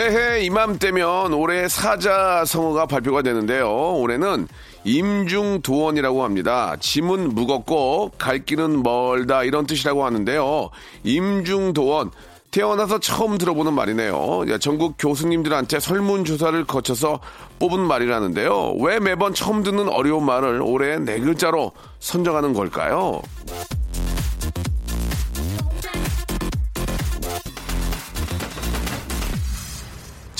매해 이맘때면 올해 사자성어가 발표가 되는데요 올해는 임중도원이라고 합니다. 짐은 무겁고 갈 길은 멀다 이런 뜻이라고 하는데요. 임중도원 태어나서 처음 들어보는 말이네요. 전국 교수님들한테 설문조사를 거쳐서 뽑은 말이라는데요. 왜 매번 처음 듣는 어려운 말을 올해 네 글자로 선정하는 걸까요?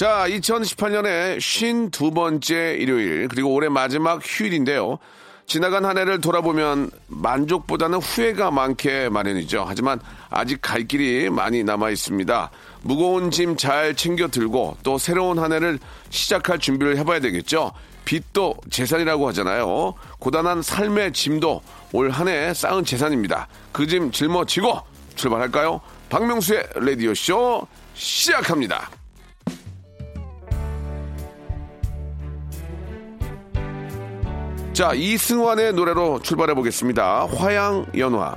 자, 2018년에 52번째 일요일, 그리고 올해 마지막 휴일인데요. 지나간 한 해를 돌아보면 만족보다는 후회가 많게 마련이죠. 하지만 아직 갈 길이 많이 남아 있습니다. 무거운 짐 잘 챙겨 들고 또 새로운 한 해를 시작할 준비를 해봐야 되겠죠. 빚도 재산이라고 하잖아요. 고단한 삶의 짐도 올 한 해 쌓은 재산입니다. 그 짐 짊어지고 출발할까요? 박명수의 라디오쇼 시작합니다. 자, 이승환의 노래로 출발해 보겠습니다. 화양연화.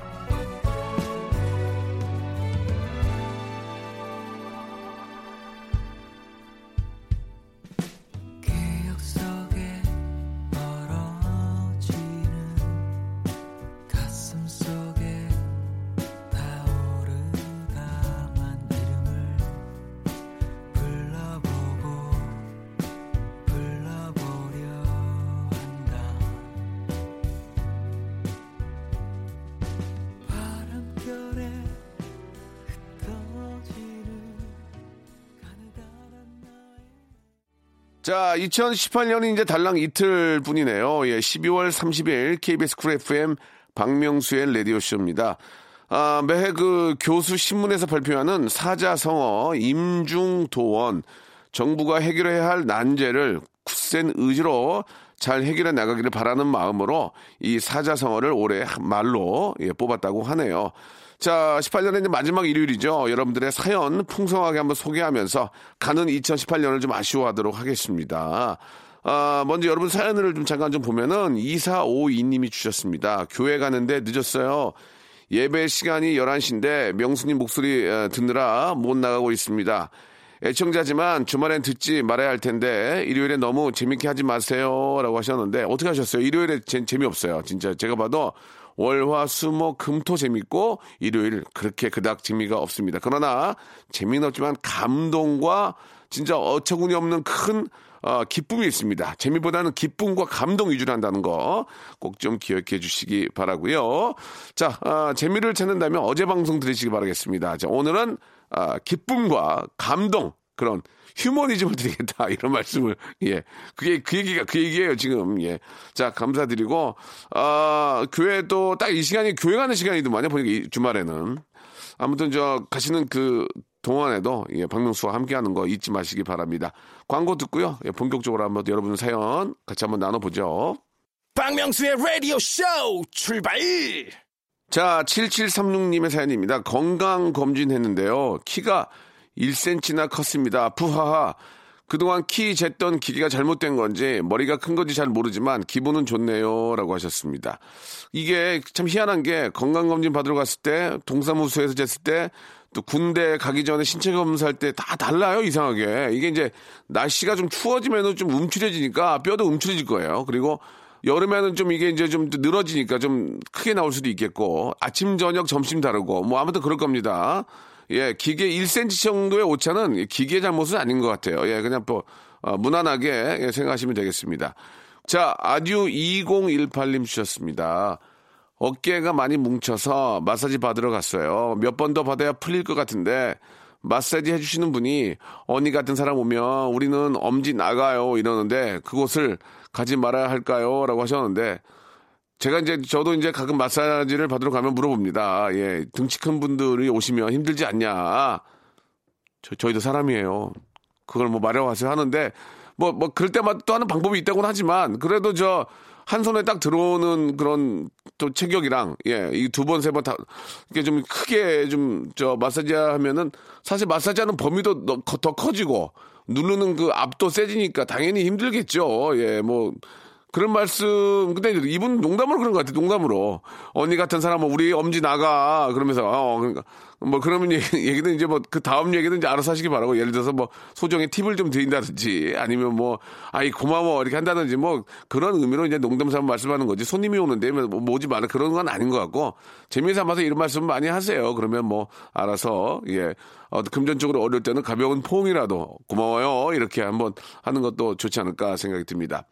자, 2018년이 이제 달랑 이틀 뿐이네요. 예, 12월 30일 KBS 쿨 FM 박명수의 라디오쇼입니다. 아, 매해 그 교수 신문에서 발표하는 사자성어 임중도원 정부가 해결해야 할 난제를 굳센 의지로 잘 해결해 나가기를 바라는 마음으로 이 사자성어를 올해 말로 예, 뽑았다고 하네요. 자, 18년의 이제 마지막 일요일이죠. 여러분들의 사연 풍성하게 한번 소개하면서 가는 2018년을 좀 아쉬워하도록 하겠습니다. 아, 먼저 여러분 사연을 좀 잠깐 좀 보면은 2452님이 주셨습니다. 교회 가는데 늦었어요. 예배 시간이 11시인데 명수님 목소리 어, 듣느라 못 나가고 있습니다. 애청자지만 주말엔 듣지 말아야 할 텐데 일요일에 너무 재밌게 하지 마세요. 라고 하셨는데 어떻게 하셨어요? 일요일에 재, 재미없어요. 진짜 제가 봐도 월화 수목 금토 재밌고 일요일 그렇게 그닥 재미가 없습니다. 그러나 재미는 없지만 감동과 진짜 어처구니 없는 큰 어, 기쁨이 있습니다. 재미보다는 기쁨과 감동 위주로 한다는 거 꼭 좀 기억해 주시기 바라고요. 자, 아, 재미를 찾는다면 어제 방송 들으시기 바라겠습니다. 자, 오늘은 아, 기쁨과 감동 그런 휴머니즘을 드리겠다 이런 말씀을 예 그게 그 얘기가 그 얘기예요 지금 예자 감사드리고 아 교회도 딱이 시간이 교회 가는 시간이더만요 보니까 이 주말에는 아무튼 저 가시는 그 동안에도 예, 박명수와 함께하는 거 잊지 마시기 바랍니다. 광고 듣고요. 예, 본격적으로 한번 여러분 사연 같이 한번 나눠보죠. 박명수의 라디오 쇼 출발. 자, 7736님의 사연입니다. 건강검진 했는데요. 키가 1cm나 컸습니다. 푸하하. 그동안 키 쟀던 기계가 잘못된 건지 머리가 큰 건지 잘 모르지만 기분은 좋네요. 라고 하셨습니다. 이게 참 희한한 게 건강검진 받으러 갔을 때 동사무소에서 쟀을 때 또 군대 가기 전에 신체 검사할 때 다 달라요. 이상하게. 이게 이제 날씨가 좀 추워지면 좀 움츠려지니까 뼈도 움츠려질 거예요. 그리고 여름에는 좀 이게 이제 좀 늘어지니까 좀 크게 나올 수도 있겠고 아침 저녁 점심 다르고 뭐 아무튼 그럴 겁니다. 예, 기계 1cm 정도의 오차는 기계 잘못은 아닌 것 같아요. 예, 그냥 뭐 어, 무난하게 예, 생각하시면 되겠습니다. 자, 아듀 2018님 주셨습니다. 어깨가 많이 뭉쳐서 마사지 받으러 갔어요. 몇 번 더 받아야 풀릴 것 같은데 마사지 해주시는 분이 언니 같은 사람 오면 우리는 엄지 나가요 이러는데 그곳을 가지 말아야 할까요? 라고 하셨는데 제가 이제 저도 이제 가끔 마사지를 받으러 가면 물어봅니다. 예, 등치 큰 분들이 오시면 힘들지 않냐? 저, 저희도 사람이에요. 그걸 뭐 마려워하세요 하는데 뭐, 뭐, 그럴 때마다 또 하는 방법이 있다고는 하지만 그래도 저 한 손에 딱 들어오는 그런 또 체격이랑 예, 이 두 번, 세 번 다 이게 좀 크게 좀 저 마사지 하면은 사실 마사지 하는 범위도 더 커지고 누르는 그 압도 세지니까 당연히 힘들겠죠. 예, 뭐 그런 말씀, 근데 이분 농담으로 그런 것 같아요, 농담으로. 언니 같은 사람은 우리 엄지 나가. 그러면서, 어, 그러니까, 뭐, 그러면 얘기- 얘기 는 이제 뭐, 그 다음 얘기는 이제 알아서 하시기 바라고. 예를 들어서 뭐, 소정의 팁을 좀 드린다든지, 아니면 뭐, 아이, 고마워. 이렇게 한다든지, 뭐, 그런 의미로 이제 농담 삼아 말씀하는 거지. 손님이 오는데, 뭐, 뭐 오지 마라. 그런 건 아닌 것 같고, 재미 삼아서 이런 말씀 많이 하세요. 그러면 뭐, 알아서, 예. 어, 금전적으로 어려울 때는 가벼운 포옹이라도 고마워요. 이렇게 한번 하는 것도 좋지 않을까 생각이 듭니다.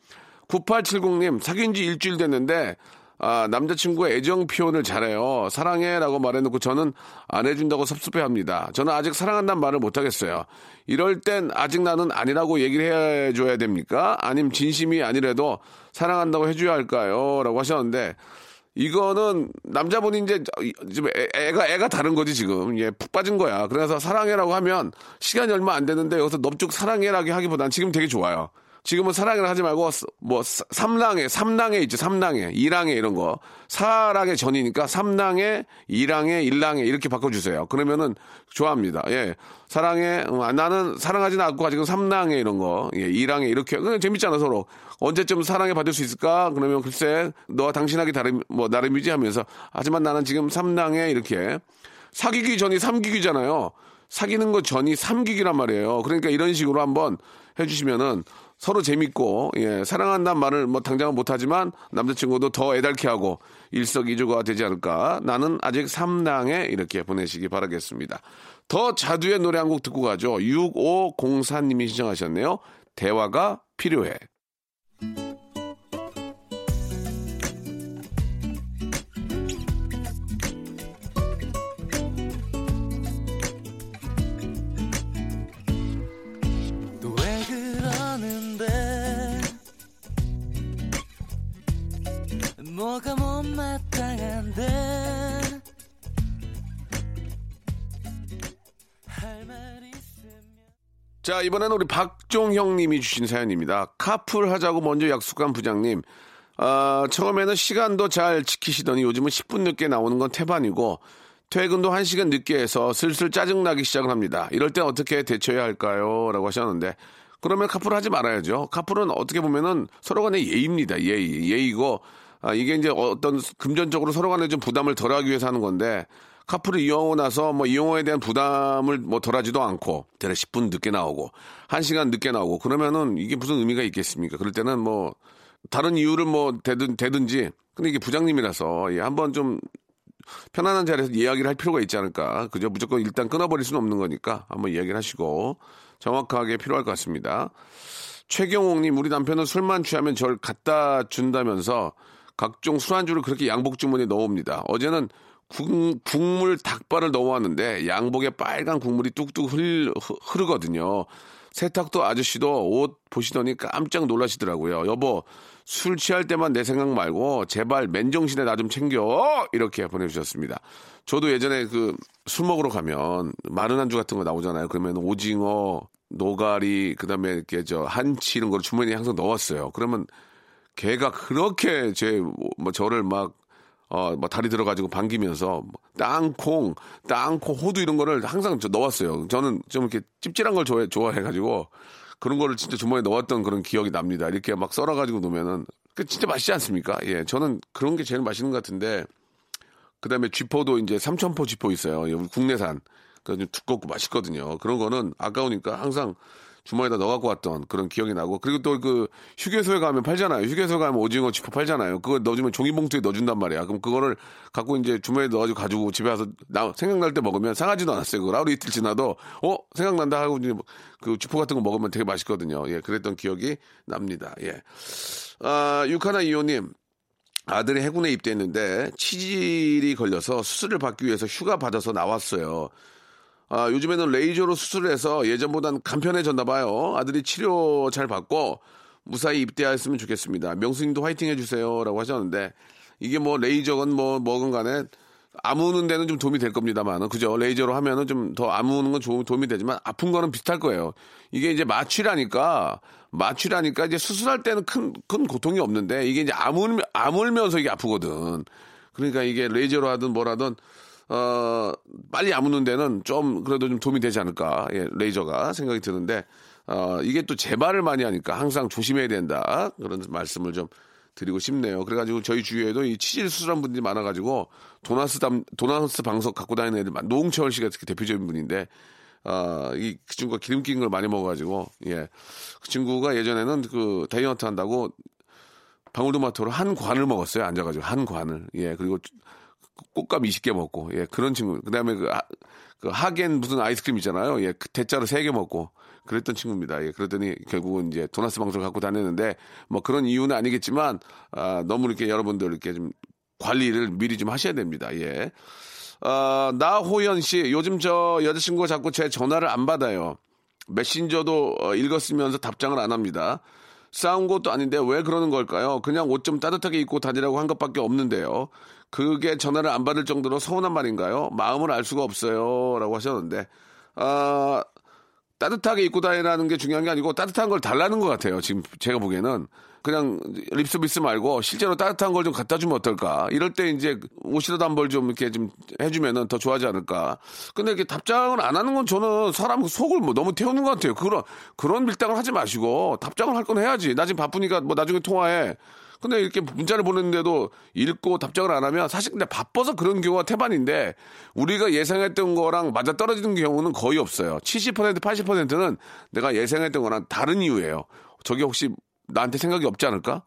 9870님, 사귄 지 일주일 됐는데, 아, 남자친구가 애정 표현을 잘해요. 사랑해 라고 말해놓고 저는 안 해준다고 섭섭해 합니다. 저는 아직 사랑한다는 말을 못하겠어요. 이럴 땐 아직 나는 아니라고 얘기를 해줘야 됩니까? 아님 진심이 아니래도 사랑한다고 해줘야 할까요? 라고 하셨는데, 이거는 남자분이 이제 애가 애가 다른 거지 지금 예푹 빠진 거야 그래서 사랑해라고 하면 시간이 얼마 안 됐는데 여기서 넙죽 사랑해라고 하기보단 지금 되게 좋아요 지금은 사랑해라 하지 말고 뭐 사- 삼랑해 삼랑해 있죠 삼랑해 이랑해 이런 거. 사랑의 전이니까 삼랑해 이랑해 일랑해 이렇게 바꿔주세요. 그러면은 좋아합니다. 예. 사랑해 음, 아, 나는 사랑하지는 않고 아직은 삼랑해 이런 거. 예, 이랑해 이렇게. 그냥 재밌잖아 서로. 언제쯤 사랑해 받을 수 있을까? 그러면 글쎄 너와 당신하기 다름 뭐 나름이지 하면서. 하지만 나는 지금 삼랑해 이렇게. 사귀기 전이 삼기기잖아요. 사귀는 거 전이 삼기기란 말이에요. 그러니까 이런 식으로 한번 해주시면은 서로 재밌고, 예, 사랑한다는 말을 뭐 당장은 못하지만 남자친구도 더 애달게 하고 일석이조가 되지 않을까. 나는 아직 삼랑에 이렇게 보내시기 바라겠습니다. 더 자두의 노래 한 곡 듣고 가죠. 6504님이 신청하셨네요. 대화가 필요해. 뭐가 못마땅한데 자, 이번에는 우리 박종형 님이 주신 사연입니다. 카풀 하자고 먼저 약속한 부장님. 아, 처음에는 시간도 잘 지키시더니 요즘은 10분 늦게 나오는 건 태반이고 퇴근도 1시간 늦게 해서 슬슬 짜증나기 시작을 합니다. 이럴 때 어떻게 대처해야 할까요? 라고 하셨는데 그러면 카풀 하지 말아야죠. 카풀은 어떻게 보면은 서로 간의 예의입니다. 예의. 예의고 아, 이게 이제 어떤 금전적으로 서로 간에 좀 부담을 덜 하기 위해서 하는 건데 카풀을 이용하고 나서 뭐 이용호에 대한 부담을 뭐 덜하지도 않고 대략 10분 늦게 나오고 1시간 늦게 나오고 그러면은 이게 무슨 의미가 있겠습니까? 그럴 때는 뭐 다른 이유를 뭐 되든 되든지 근데 이게 부장님이라서 예, 한번 좀 편안한 자리에서 이야기를 할 필요가 있지 않을까. 그죠? 무조건 일단 끊어버릴 수는 없는 거니까 한번 이야기를 하시고 정확하게 필요할 것 같습니다. 최경옥님, 우리 남편은 술만 취하면 절 갖다 준다면서 각종 술안주를 그렇게 양복 주머니에 넣어옵니다. 어제는 국, 국물 닭발을 넣어왔는데 양복에 빨간 국물이 뚝뚝 흘, 흐르거든요. 세탁도 아저씨도 옷 보시더니 깜짝 놀라시더라고요. 여보, 술 취할 때만 내 생각 말고 제발 맨정신에 나 좀 챙겨 이렇게 보내주셨습니다. 저도 예전에 그 술 먹으러 가면 마른 안주 같은 거 나오잖아요. 그러면 오징어, 노가리, 그 다음에 이렇게 저 한치 이런 걸 주머니에 항상 넣었어요. 그러면 걔가 그렇게 제 뭐 저를 막 어, 뭐 다리 들어가지고 반기면서 뭐 땅콩, 땅콩, 호두 이런 거를 항상 저 넣었어요. 저는 좀 이렇게 찝찝한 걸 좋아해, 좋아해가지고 그런 거를 진짜 주머니에 넣었던 그런 기억이 납니다. 이렇게 막 썰어가지고 놓으면은 그 진짜 맛있지 않습니까? 예, 저는 그런 게 제일 맛있는 것 같은데 그 다음에 쥐포도 이제 삼천포 쥐포 있어요. 국내산. 그좀 두껍고 맛있거든요. 그런 거는 아까우니까 항상 주머니에다 넣어갖고 왔던 그런 기억이 나고 그리고 또 그 휴게소에 가면 팔잖아요. 휴게소 가면 오징어 쥐포 팔잖아요. 그거 넣어주면 종이봉투에 넣어준단 말이야. 그럼 그거를 갖고 이제 주머니에 넣어가지고 가지고 집에 와서 나 생각날 때 먹으면 상하지도 않았어요. 그 하루 이틀 지나도 어 생각난다 하고 이제 그 쥐포 같은 거 먹으면 되게 맛있거든요. 예, 그랬던 기억이 납니다. 예. 아, 육하나 이호님. 아들이 해군에 입대했는데 치질이 걸려서 수술을 받기 위해서 휴가 받아서 나왔어요. 아, 요즘에는 레이저로 수술을 해서 예전보단 간편해졌나 봐요. 아들이 치료 잘 받고 무사히 입대하였으면 좋겠습니다. 명수님도 화이팅 해주세요라고 하셨는데 이게 뭐 레이저건 뭐 뭐건 간에 아무는 데는 좀 도움이 될 겁니다만, 그죠? 레이저로 하면은 좀 더 아무는 건좀 도움이 되지만 아픈 거는 비슷할 거예요. 이게 이제 마취라니까, 마취라니까 이제 수술할 때는 큰, 큰 고통이 없는데 이게 이제 아물, 아물면서 이게 아프거든. 그러니까 이게 레이저로 하든 뭐라든, 어, 빨리 아무는 데는 좀 그래도 좀 도움이 되지 않을까. 예, 레이저가 생각이 드는데, 어, 이게 또 재발을 많이 하니까 항상 조심해야 된다. 그런 말씀을 좀 드리고 싶네요. 그래가지고 저희 주위에도 이 치질 수술한 분들이 많아가지고 도나스 담, 도나스 방석 갖고 다니는 애들, 많- 노홍철 씨가 특히 대표적인 분인데, 아, 이, 그 친구가 기름 낀 걸 많이 먹어가지고, 예. 그 친구가 예전에는 그 다이어트 한다고 방울토마토를 한 관을 먹었어요. 앉아가지고 한 관을. 예. 그리고 꽃감 20개 먹고, 예. 그런 친구. 그 다음에 그, 하, 그 하겐 무슨 아이스크림 있잖아요. 예. 그 대짜로 3개 먹고. 그랬던 친구입니다. 예. 그랬더니 결국은 이제 도나스 방송을 갖고 다녔는데 뭐 그런 이유는 아니겠지만, 아, 너무 이렇게 여러분들 이렇게 좀 관리를 미리 좀 하셔야 됩니다. 예. 어, 나호연 씨, 요즘 저 여자친구가 자꾸 제 전화를 안 받아요. 메신저도 어, 읽었으면서 답장을 안 합니다. 싸운 것도 아닌데 왜 그러는 걸까요? 그냥 옷 좀 따뜻하게 입고 다니라고 한 것밖에 없는데요. 그게 전화를 안 받을 정도로 서운한 말인가요? 마음을 알 수가 없어요. 라고 하셨는데, 아, 따뜻하게 입고 다니라는 게 중요한 게 아니고 따뜻한 걸 달라는 것 같아요. 지금 제가 보기에는. 그냥 립서비스 말고 실제로 따뜻한 걸 좀 갖다 주면 어떨까. 이럴 때 이제 옷이라도 한 벌 좀 이렇게 좀 해주면은 더 좋아하지 않을까. 근데 이렇게 답장을 안 하는 건 저는 사람 속을 뭐 너무 태우는 것 같아요. 그런, 그런 밀당을 하지 마시고 답장을 할 건 해야지. 나 지금 바쁘니까 뭐 나중에 통화해. 근데 이렇게 문자를 보냈는데도 읽고 답장을 안 하면 사실 근데 바빠서 그런 경우가 태반인데 우리가 예상했던 거랑 맞아 떨어지는 경우는 거의 없어요. 70% 80%는 내가 예상했던 거랑 다른 이유예요. 저게 혹시 나한테 생각이 없지 않을까?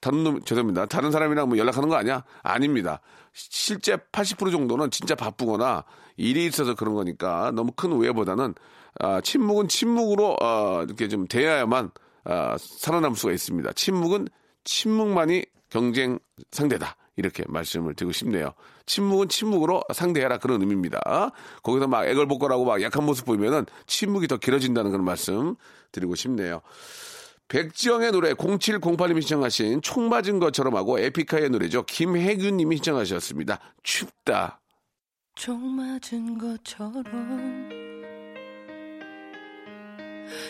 다른 놈, 죄송합니다. 다른 사람이랑 뭐 연락하는 거 아니야? 아닙니다. 시- 실제 80% 정도는 진짜 바쁘거나 일이 있어서 그런 거니까 너무 큰 오해보다는 아, 침묵은 침묵으로 아, 이렇게 좀 대해야만 아, 살아남을 수가 있습니다. 침묵은 침묵만이 경쟁 상대다. 이렇게 말씀을 드리고 싶네요. 침묵은 침묵으로 상대해라 그런 의미입니다. 거기서 막 애걸복걸하고 막 약한 모습 보이면은 침묵이 더 길어진다는 그런 말씀 드리고 싶네요. 백지영의 노래 0708님이 신청하신 총 맞은 것처럼 하고 에픽하의 노래죠. 김혜균님이 신청하셨습니다. 춥다. 총 맞은 것처럼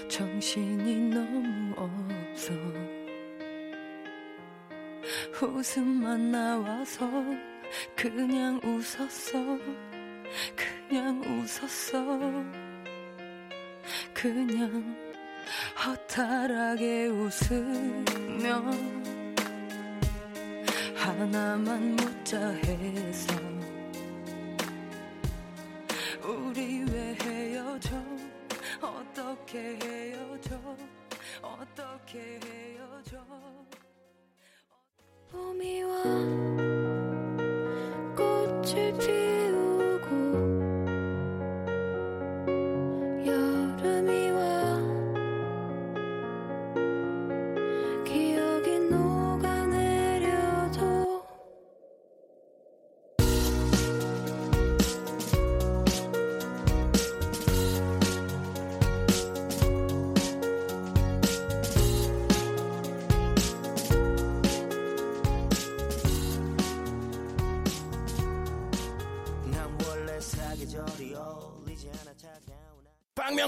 정신이 너무 없어 웃음만 나와서 그냥 웃었어. 그냥 웃었어. 그냥 허탈하게 웃으며 하나만 묻자 해서 우리 왜 헤어져? 어떻게 헤어져? 어떻게 헤어져 봄이 와 꽃을 피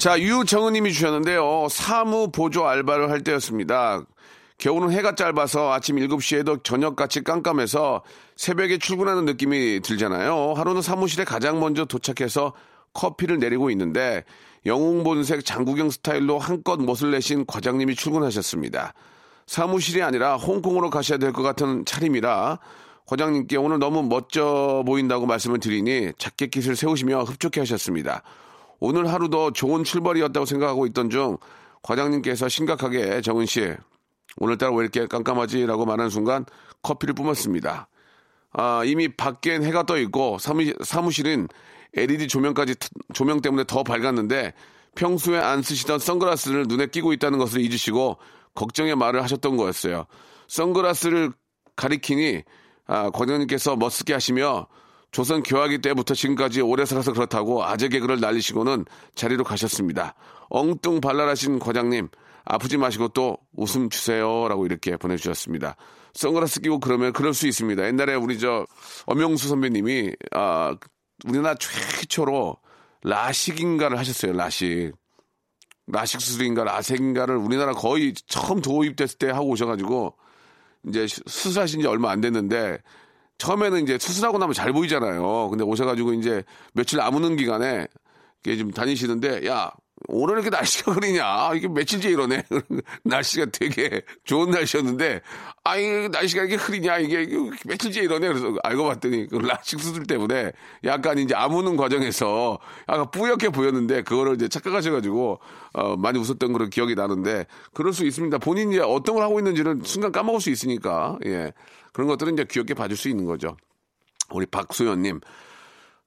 자, 유정은님이 주셨는데요. 사무 보조 알바를 할 때였습니다. 겨울은 해가 짧아서 아침 7시에도 저녁같이 깜깜해서 새벽에 출근하는 느낌이 들잖아요. 하루는 사무실에 가장 먼저 도착해서 커피를 내리고 있는데 영웅본색 장구경 스타일로 한껏 멋을 내신 과장님이 출근하셨습니다. 사무실이 아니라 홍콩으로 가셔야 될 것 같은 차림이라 과장님께 오늘 너무 멋져 보인다고 말씀을 드리니 자켓깃을 세우시며 흡족해 하셨습니다. 오늘 하루도 좋은 출발이었다고 생각하고 있던 중 과장님께서 심각하게 정은 씨 오늘따라 왜 이렇게 깜깜하지라고 말하는 순간 커피를 뿜었습니다. 아, 이미 밖엔 해가 떠 있고 사무, 사무실은 LED 조명까지 조명 때문에 더 밝았는데 평소에 안 쓰시던 선글라스를 눈에 끼고 있다는 것을 잊으시고 걱정의 말을 하셨던 거였어요. 선글라스를 가리키니 아, 과장님께서 멋스게 하시며 조선 교화기 때부터 지금까지 오래 살아서 그렇다고 아재 개그를 날리시고는 자리로 가셨습니다. 엉뚱 발랄하신 과장님 아프지 마시고 또 웃음 주세요라고 이렇게 보내주셨습니다. 선글라스 끼고 그러면 그럴 수 있습니다. 옛날에 우리 저 엄영수 선배님이 아 우리나라 최초로 라식인가를 하셨어요. 라식. 라식 수술인가 라섹인가를 우리나라 거의 처음 도입됐을 때 하고 오셔가지고 이제 수술하신 지 얼마 안 됐는데 처음에는 이제 수술하고 나면 잘 보이잖아요. 근데 오셔가지고 이제 며칠 아무는 기간에 이게 좀 다니시는데 야 오늘 이렇게 날씨가 그러냐? 이게 며칠째 이러네. 날씨가 되게 좋은 날씨였는데, 아 이, 날씨가 이게 흐리냐? 이게 며칠째 이러네. 그래서 알고 봤더니, 그 라식 수술 때문에 약간 이제 아무는 과정에서 약간 뿌옇게 보였는데, 그거를 이제 착각하셔가지고, 어, 많이 웃었던 그런 기억이 나는데, 그럴 수 있습니다. 본인이 어떤 걸 하고 있는지는 순간 까먹을 수 있으니까, 예. 그런 것들은 이제 귀엽게 봐줄 수 있는 거죠. 우리 박소연님.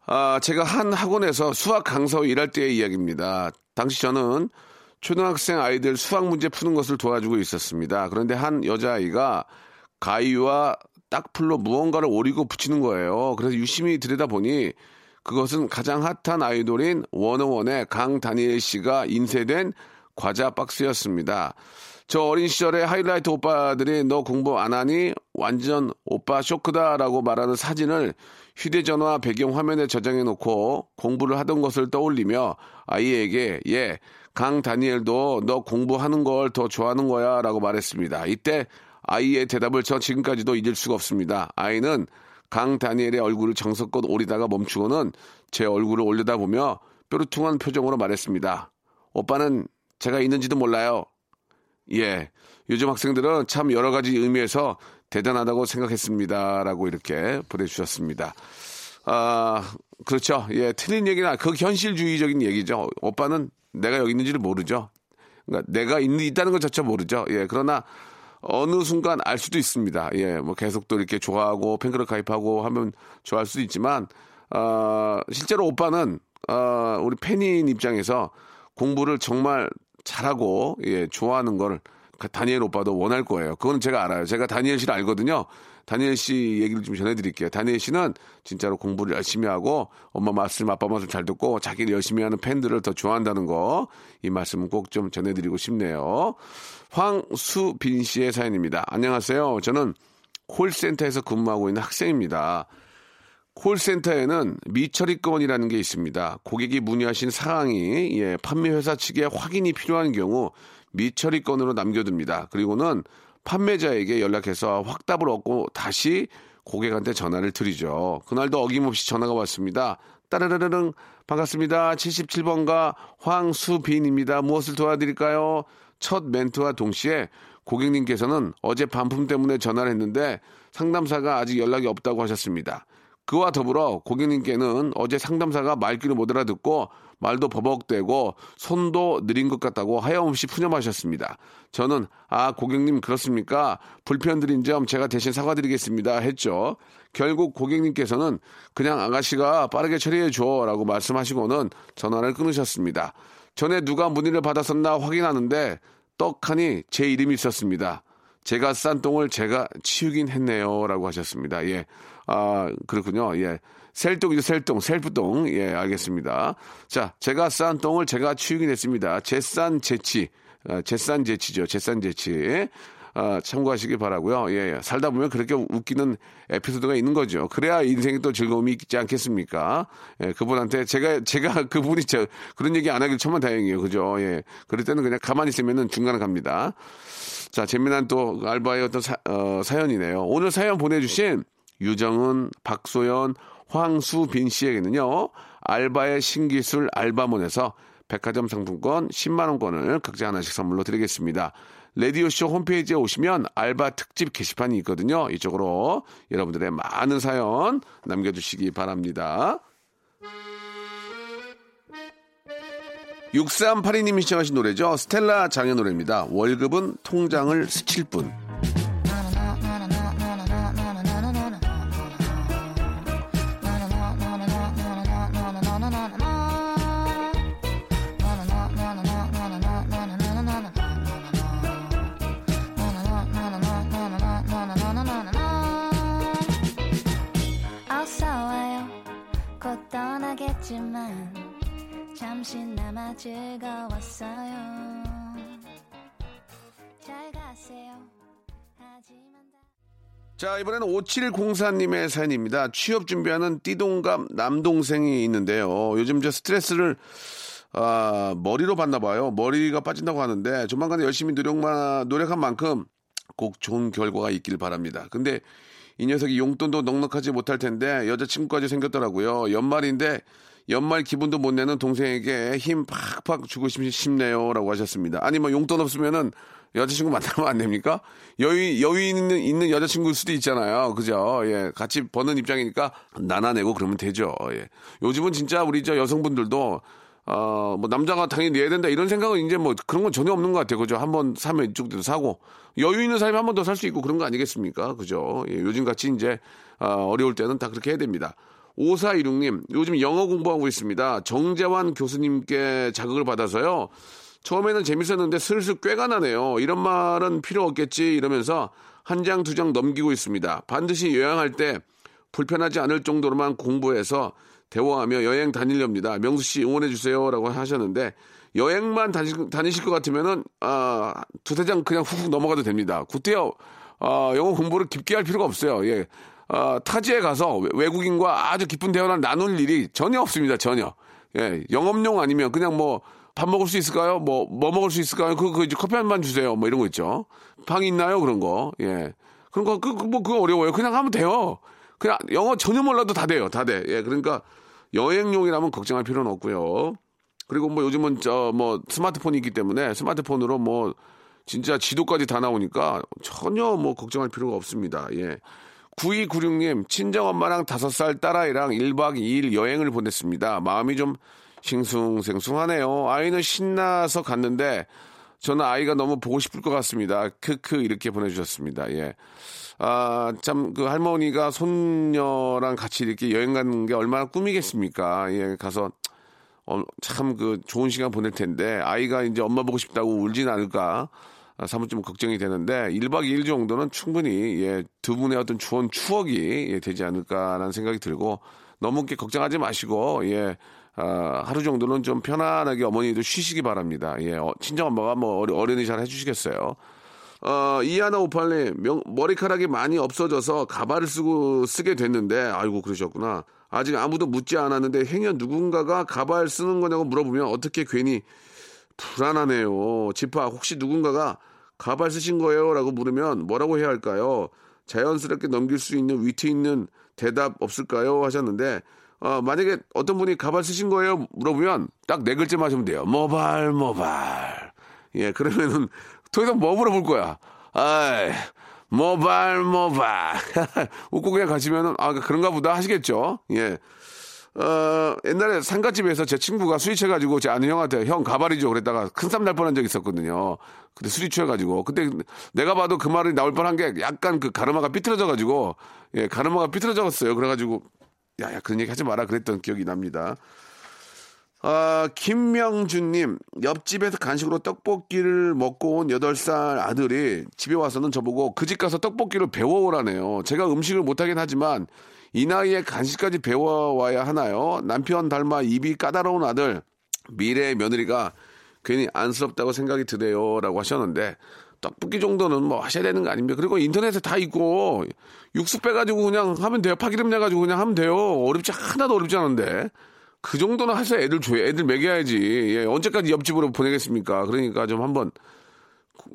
아, 제가 한 학원에서 수학 강사로 일할 때의 이야기입니다. 당시 저는 초등학생 아이들 수학 문제 푸는 것을 도와주고 있었습니다. 그런데 한 여자아이가 가위와 딱풀로 무언가를 오리고 붙이는 거예요. 그래서 유심히 들여다보니 그것은 가장 핫한 아이돌인 원어원의 강다니엘 씨가 인쇄된 과자 박스였습니다. 저 어린 시절에 하이라이트 오빠들이 너 공부 안 하니 완전 오빠 쇼크다라고 말하는 사진을 휴대전화 배경 화면에 저장해 놓고 공부를 하던 것을 떠올리며 아이에게 예, 강 다니엘도 너 공부하는 걸 더 좋아하는 거야 라고 말했습니다. 이때 아이의 대답을 저 지금까지도 잊을 수가 없습니다. 아이는 강 다니엘의 얼굴을 정석껏 오리다가 멈추고는 제 얼굴을 올려다보며 뾰루퉁한 표정으로 말했습니다. 오빠는 제가 있는지도 몰라요. 예. 요즘 학생들은 참 여러 가지 의미에서 대단하다고 생각했습니다. 라고 이렇게 보내주셨습니다. 아, 그렇죠. 예, 틀린 얘기는, 그 현실주의적인 얘기죠. 오빠는 내가 여기 있는지를 모르죠. 그러니까 내가 있, 있다는 것 자체 모르죠. 예, 그러나 어느 순간 알 수도 있습니다. 예, 뭐 계속 또 이렇게 좋아하고 팬클럽 가입하고 하면 좋아할 수도 있지만, 아, 실제로 오빠는, 아, 우리 팬인 입장에서 공부를 정말 잘하고, 예, 좋아하는 걸 다니엘 오빠도 원할 거예요. 그건 제가 알아요. 제가 다니엘 씨를 알거든요. 다니엘 씨 얘기를 좀 전해드릴게요. 다니엘 씨는 진짜로 공부를 열심히 하고 엄마 말씀, 아빠 말씀 잘 듣고 자기를 열심히 하는 팬들을 더 좋아한다는 거 이 말씀은 꼭 좀 전해드리고 싶네요. 황수빈 씨의 사연입니다. 안녕하세요. 저는 콜센터에서 근무하고 있는 학생입니다. 콜센터에는 미처리건이라는 게 있습니다. 고객이 문의하신 사항이 예, 판매 회사 측에 확인이 필요한 경우 미처리건으로 남겨둡니다. 그리고는 판매자에게 연락해서 확답을 얻고 다시 고객한테 전화를 드리죠. 그날도 어김없이 전화가 왔습니다. 따르르르릉 반갑습니다. 77번가 황수빈입니다. 무엇을 도와드릴까요? 첫 멘트와 동시에 고객님께서는 어제 반품 때문에 전화를 했는데 상담사가 아직 연락이 없다고 하셨습니다. 그와 더불어 고객님께는 어제 상담사가 말귀를 못 알아듣고 말도 버벅대고 손도 느린 것 같다고 하염없이 푸념하셨습니다. 저는 아 고객님 그렇습니까? 불편드린 점 제가 대신 사과드리겠습니다 했죠. 결국 고객님께서는 그냥 아가씨가 빠르게 처리해 줘라고 말씀하시고는 전화를 끊으셨습니다. 전에 누가 문의를 받았었나 확인하는데 떡하니 제 이름이 있었습니다. 제가 싼 똥을 제가 치우긴 했네요라고 하셨습니다. 예. 아, 그렇군요. 예. 셀똥이죠, 셀똥, 셀프똥. 예, 알겠습니다. 자, 제가 싼 똥을 제가 치우긴 했습니다. 제싼 제치. 아, 제싼 제치죠. 제싼 제치. 아, 참고하시기 바라고요. 예, 예, 살다 보면 그렇게 웃기는 에피소드가 있는 거죠. 그래야 인생이 또 즐거움이 있지 않겠습니까? 예, 그분한테 제가 제가 그분이 저 그런 얘기 안 하길 천만 다행이에요. 그죠? 예. 그럴 때는 그냥 가만히 있으면은 중간에 갑니다. 자, 재미난 또 알바의 어떤 사, 어, 사연이네요. 오늘 사연 보내 주신 유정은, 박소연, 황수빈 씨에게는요, 알바의 신기술 알바몬에서 백화점 상품권 10만원권을 각자 하나씩 선물로 드리겠습니다. 레디오쇼 홈페이지에 오시면 알바 특집 게시판이 있거든요. 이쪽으로 여러분들의 많은 사연 남겨주시기 바랍니다. 6382님이 시청하신 노래죠. 스텔라 장의 노래입니다. 월급은 통장을 스칠 뿐. 자, 이번에는 5704님의 사연입니다. 취업 준비하는 띠동갑 남동생이 있는데요. 요즘 저 스트레스를, 아, 머리로 받나 봐요. 머리가 빠진다고 하는데, 조만간에 열심히 노력만, 노력한 만큼 꼭 좋은 결과가 있길 바랍니다. 근데 이 녀석이 용돈도 넉넉하지 못할 텐데, 여자친구까지 생겼더라고요. 연말인데, 연말 기분도 못 내는 동생에게 힘 팍팍 주고 싶- 싶네요. 라고 하셨습니다. 아니, 뭐 용돈 없으면은 여자친구 만나면 안 됩니까? 여유, 여유 있는, 있는 여자친구일 수도 있잖아요. 그죠? 예. 같이 버는 입장이니까 나눠내고 그러면 되죠. 예. 요즘은 진짜 우리 저 여성분들도 어, 뭐, 남자가 당연히 내야 된다 이런 생각은 이제 뭐 그런 건 전혀 없는 것 같아요. 그죠? 한 번 사면 이쪽도 사고 여유 있는 삶에 한번 더 살 수 있고 그런 거 아니겠습니까? 그죠? 예, 요즘 같이 이제 어, 어려울 때는 다 그렇게 해야 됩니다. 5416님, 요즘 영어 공부하고 있습니다. 정재환 교수님께 자극을 받아서요. 처음에는 재밌었는데 슬슬 꾀가 나네요. 이런 말은 필요 없겠지 이러면서 한 장 두 장 넘기고 있습니다. 반드시 요양할 때 불편하지 않을 정도로만 공부해서 대화하며 여행 다니렵니다. 명수 씨 응원해 주세요 라고 하셨는데 여행만 다니, 다니실 것 같으면은 아, 두세 장 그냥 훅훅 넘어가도 됩니다. 구태여 아, 영어 공부를 깊게 할 필요가 없어요. 예. 아, 타지에 가서 외- 외국인과 아주 깊은 대화를 나눌 일이 전혀 없습니다. 전혀. 예. 영업용 아니면 그냥 뭐 밥 먹을 수 있을까요? 뭐, 뭐 먹을 수 있을까요? 그, 그, 이제 커피 한 잔 주세요. 뭐 이런 거 있죠. 방 있나요? 그런 거. 예. 그런 거, 그, 그 뭐, 그거 어려워요. 그냥 하면 돼요. 그냥 영어 전혀 몰라도 다 돼요. 다 돼. 예. 그러니까 여행용이라면 걱정할 필요는 없고요. 그리고 뭐 요즘은 저 뭐 스마트폰이 있기 때문에 스마트폰으로 뭐 진짜 지도까지 다 나오니까 전혀 뭐 걱정할 필요가 없습니다. 예. 9296님, 친정엄마랑 5살 딸아이랑 1박 2일 여행을 보냈습니다. 마음이 좀 싱숭생숭하네요. 아이는 신나서 갔는데 저는 아이가 너무 보고 싶을 것 같습니다. 크크 이렇게 보내주셨습니다. 예. 아, 참, 그 할머니가 손녀랑 같이 이렇게 여행 가는 게 얼마나 꿈이겠습니까? 예, 가서 어, 참 그 좋은 시간 보낼 텐데 아이가 이제 엄마 보고 싶다고 울진 않을까 아, 사뭇 좀 걱정이 되는데 1박 2일 정도는 충분히 예, 두 분의 어떤 좋은 추억이 예, 되지 않을까라는 생각이 들고 너무 이렇게 걱정하지 마시고 예. 아, 하루 정도는 좀 편안하게 어머니도 쉬시기 바랍니다. 예, 어, 친정 엄마가 뭐 어리, 어른이 잘 해주시겠어요. 어, 이하나 오팔님, 명- 머리카락이 많이 없어져서 가발을 쓰고, 쓰게 됐는데, 아이고, 그러셨구나. 아직 아무도 묻지 않았는데, 행여 누군가가 가발 쓰는 거냐고 물어보면 어떻게 괜히 불안하네요. 지파, 혹시 누군가가 가발 쓰신 거예요? 라고 물으면 뭐라고 해야 할까요? 자연스럽게 넘길 수 있는 위트 있는 대답 없을까요? 하셨는데, 어, 만약에 어떤 분이 가발 쓰신 거예요? 물어보면 딱 네 글자만 하시면 돼요. 모발, 모발. 예, 그러면은 더 이상 뭐 물어볼 거야? 아이, 모발, 모발. 웃고 그냥 가시면은, 아, 그런가 보다 하시겠죠? 예. 어, 옛날에 상가집에서 제 친구가 술이 취해가지고 제 아는 형한테 형 가발이죠. 그랬다가 큰쌈 날 뻔한 적이 있었거든요. 근데 술이 취해가지고. 근데 내가 봐도 그 말이 나올 뻔한 게 약간 그 가르마가 삐뚤어져가지고, 예, 가르마가 삐뚤어졌어요. 그래가지고, 야, 야, 그런 얘기 하지 마라. 그랬던 기억이 납니다. 아, 김명준님, 옆집에서 간식으로 떡볶이를 먹고 온 8살 아들이 집에 와서는 저보고 그 집 가서 떡볶이를 배워오라네요. 제가 음식을 못하긴 하지만 이 나이에 간식까지 배워와야 하나요? 남편 닮아 입이 까다로운 아들, 미래의 며느리가 괜히 안쓰럽다고 생각이 드네요. 라고 하셨는데, 떡볶이 정도는 뭐 하셔야 되는 거 아닙니까? 그리고 인터넷에 다 있고, 육수 빼가지고 그냥 하면 돼요. 파기름 내가지고 그냥 하면 돼요. 어렵지, 하나도 어렵지 않은데. 그 정도는 해서 애들 줘야, 애들 먹여야지. 예, 언제까지 옆집으로 보내겠습니까? 그러니까 좀 한번,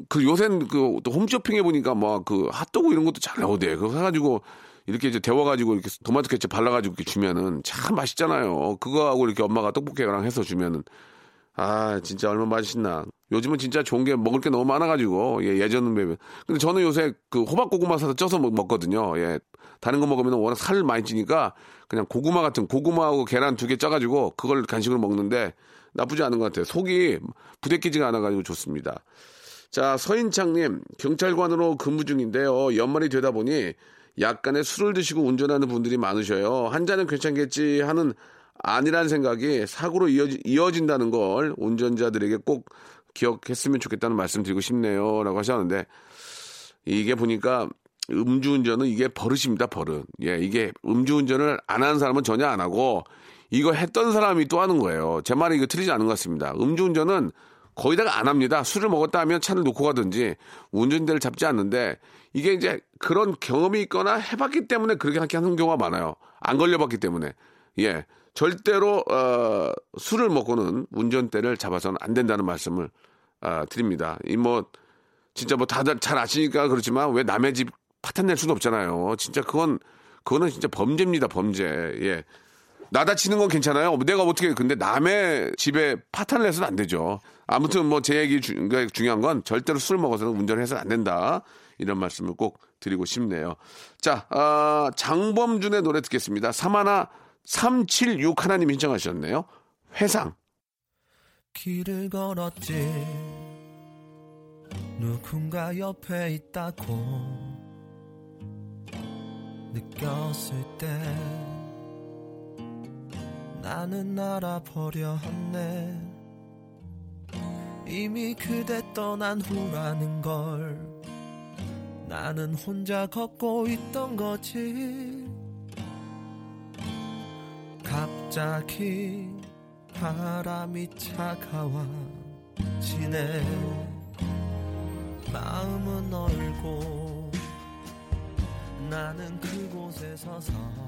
그 요새는 그또 홈쇼핑에 보니까 막 그 핫도그 이런 것도 잘 나오대. 그거 해가지고 이렇게 이제 데워가지고 이렇게 토마토 케첩 발라가지고 이렇게 주면은 참 맛있잖아요. 그거하고 이렇게 엄마가 떡볶이랑 해서 주면은 아 진짜 얼마나 맛있나. 요즘은 진짜 좋은 게 먹을 게 너무 많아가지고 예, 예전은 매 근데 저는 요새 그 호박 고구마 사서 쪄서 먹, 먹거든요. 예, 다른 거 먹으면 워낙 살 많이 찌니까 그냥 고구마 같은 고구마하고 계란 두개 쪄가지고 그걸 간식으로 먹는데 나쁘지 않은 것 같아요. 속이 부대끼지가 않아가지고 좋습니다. 자 서인창님 경찰관으로 근무 중인데요. 연말이 되다 보니 약간의 술을 드시고 운전하는 분들이 많으셔요. 한 잔은 괜찮겠지 하는 아니란 생각이 사고로 이어지, 이어진다는 걸 운전자들에게 꼭 기억했으면 좋겠다는 말씀 드리고 싶네요. 라고 하셨는데, 이게 보니까 음주운전은 이게 버릇입니다, 버릇. 예, 이게 음주운전을 안 하는 사람은 전혀 안 하고, 이거 했던 사람이 또 하는 거예요. 제 말이 이거 틀리지 않은 것 같습니다. 음주운전은 거의다가 안 합니다. 술을 먹었다 하면 차를 놓고 가든지 운전대를 잡지 않는데 이게 이제 그런 경험이 있거나 해봤기 때문에 그렇게 하는 경우가 많아요. 안 걸려봤기 때문에. 예. 절대로, 어, 술을 먹고는 운전대를 잡아서는 안 된다는 말씀을 아, 드립니다. 이 뭐 진짜 뭐 다들 잘 아시니까 그렇지만 왜 남의 집 파탄 낼 수는 없잖아요. 진짜 그건 그거는 진짜 범죄입니다. 범죄. 예. 나 다 치는 건 괜찮아요. 내가 어떻게 근데 남의 집에 파탄을 내서는 안 되죠. 아무튼 뭐 제 얘기 주, 그러니까 중요한 건 절대로 술 먹어서는 운전을 해서는 안 된다. 이런 말씀을 꼭 드리고 싶네요. 자, 아, 장범준의 노래 듣겠습니다. 사마나 376 하나님 신청하셨네요. 회상. 길을 걸었지 누군가 옆에 있다고 느꼈을 때 나는 알아버렸네 이미 그대 떠난 후라는 걸 나는 혼자 걷고 있던 거지. 갑자기 바람이 차가워지네 마음은 얼고 나는 그곳에 서 서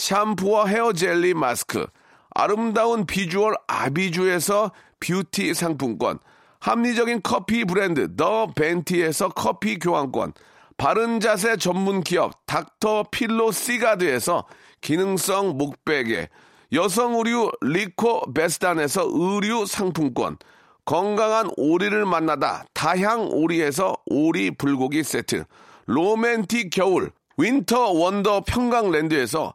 샴푸와 헤어 젤리 마스크, 아름다운 비주얼 아비주에서 뷰티 상품권, 합리적인 커피 브랜드 더 벤티에서 커피 교환권, 바른 자세 전문 기업 닥터 필로 시가드에서 기능성 목베개, 여성 의류 리코 베스단에서 의류 상품권, 건강한 오리를 만나다 다향 오리에서 오리 불고기 세트, 로맨틱 겨울 winter wonder 평강랜드에서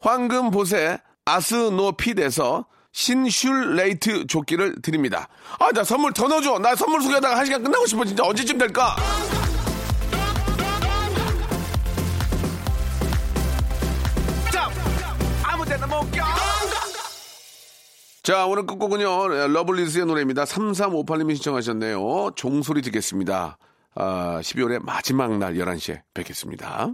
황금보세 아스노핏에서 신슐레이트 조끼를 드립니다. 아, 나 선물 더 넣어줘. 나 선물 소개하다가 한 시간 끝나고 싶어. 진짜 언제쯤 될까? 자, 오늘 끝곡은요, 러블리즈의 노래입니다. 3358님이 신청하셨네요. 종소리 듣겠습니다. 아, 12월의 마지막 날 11시에 뵙겠습니다.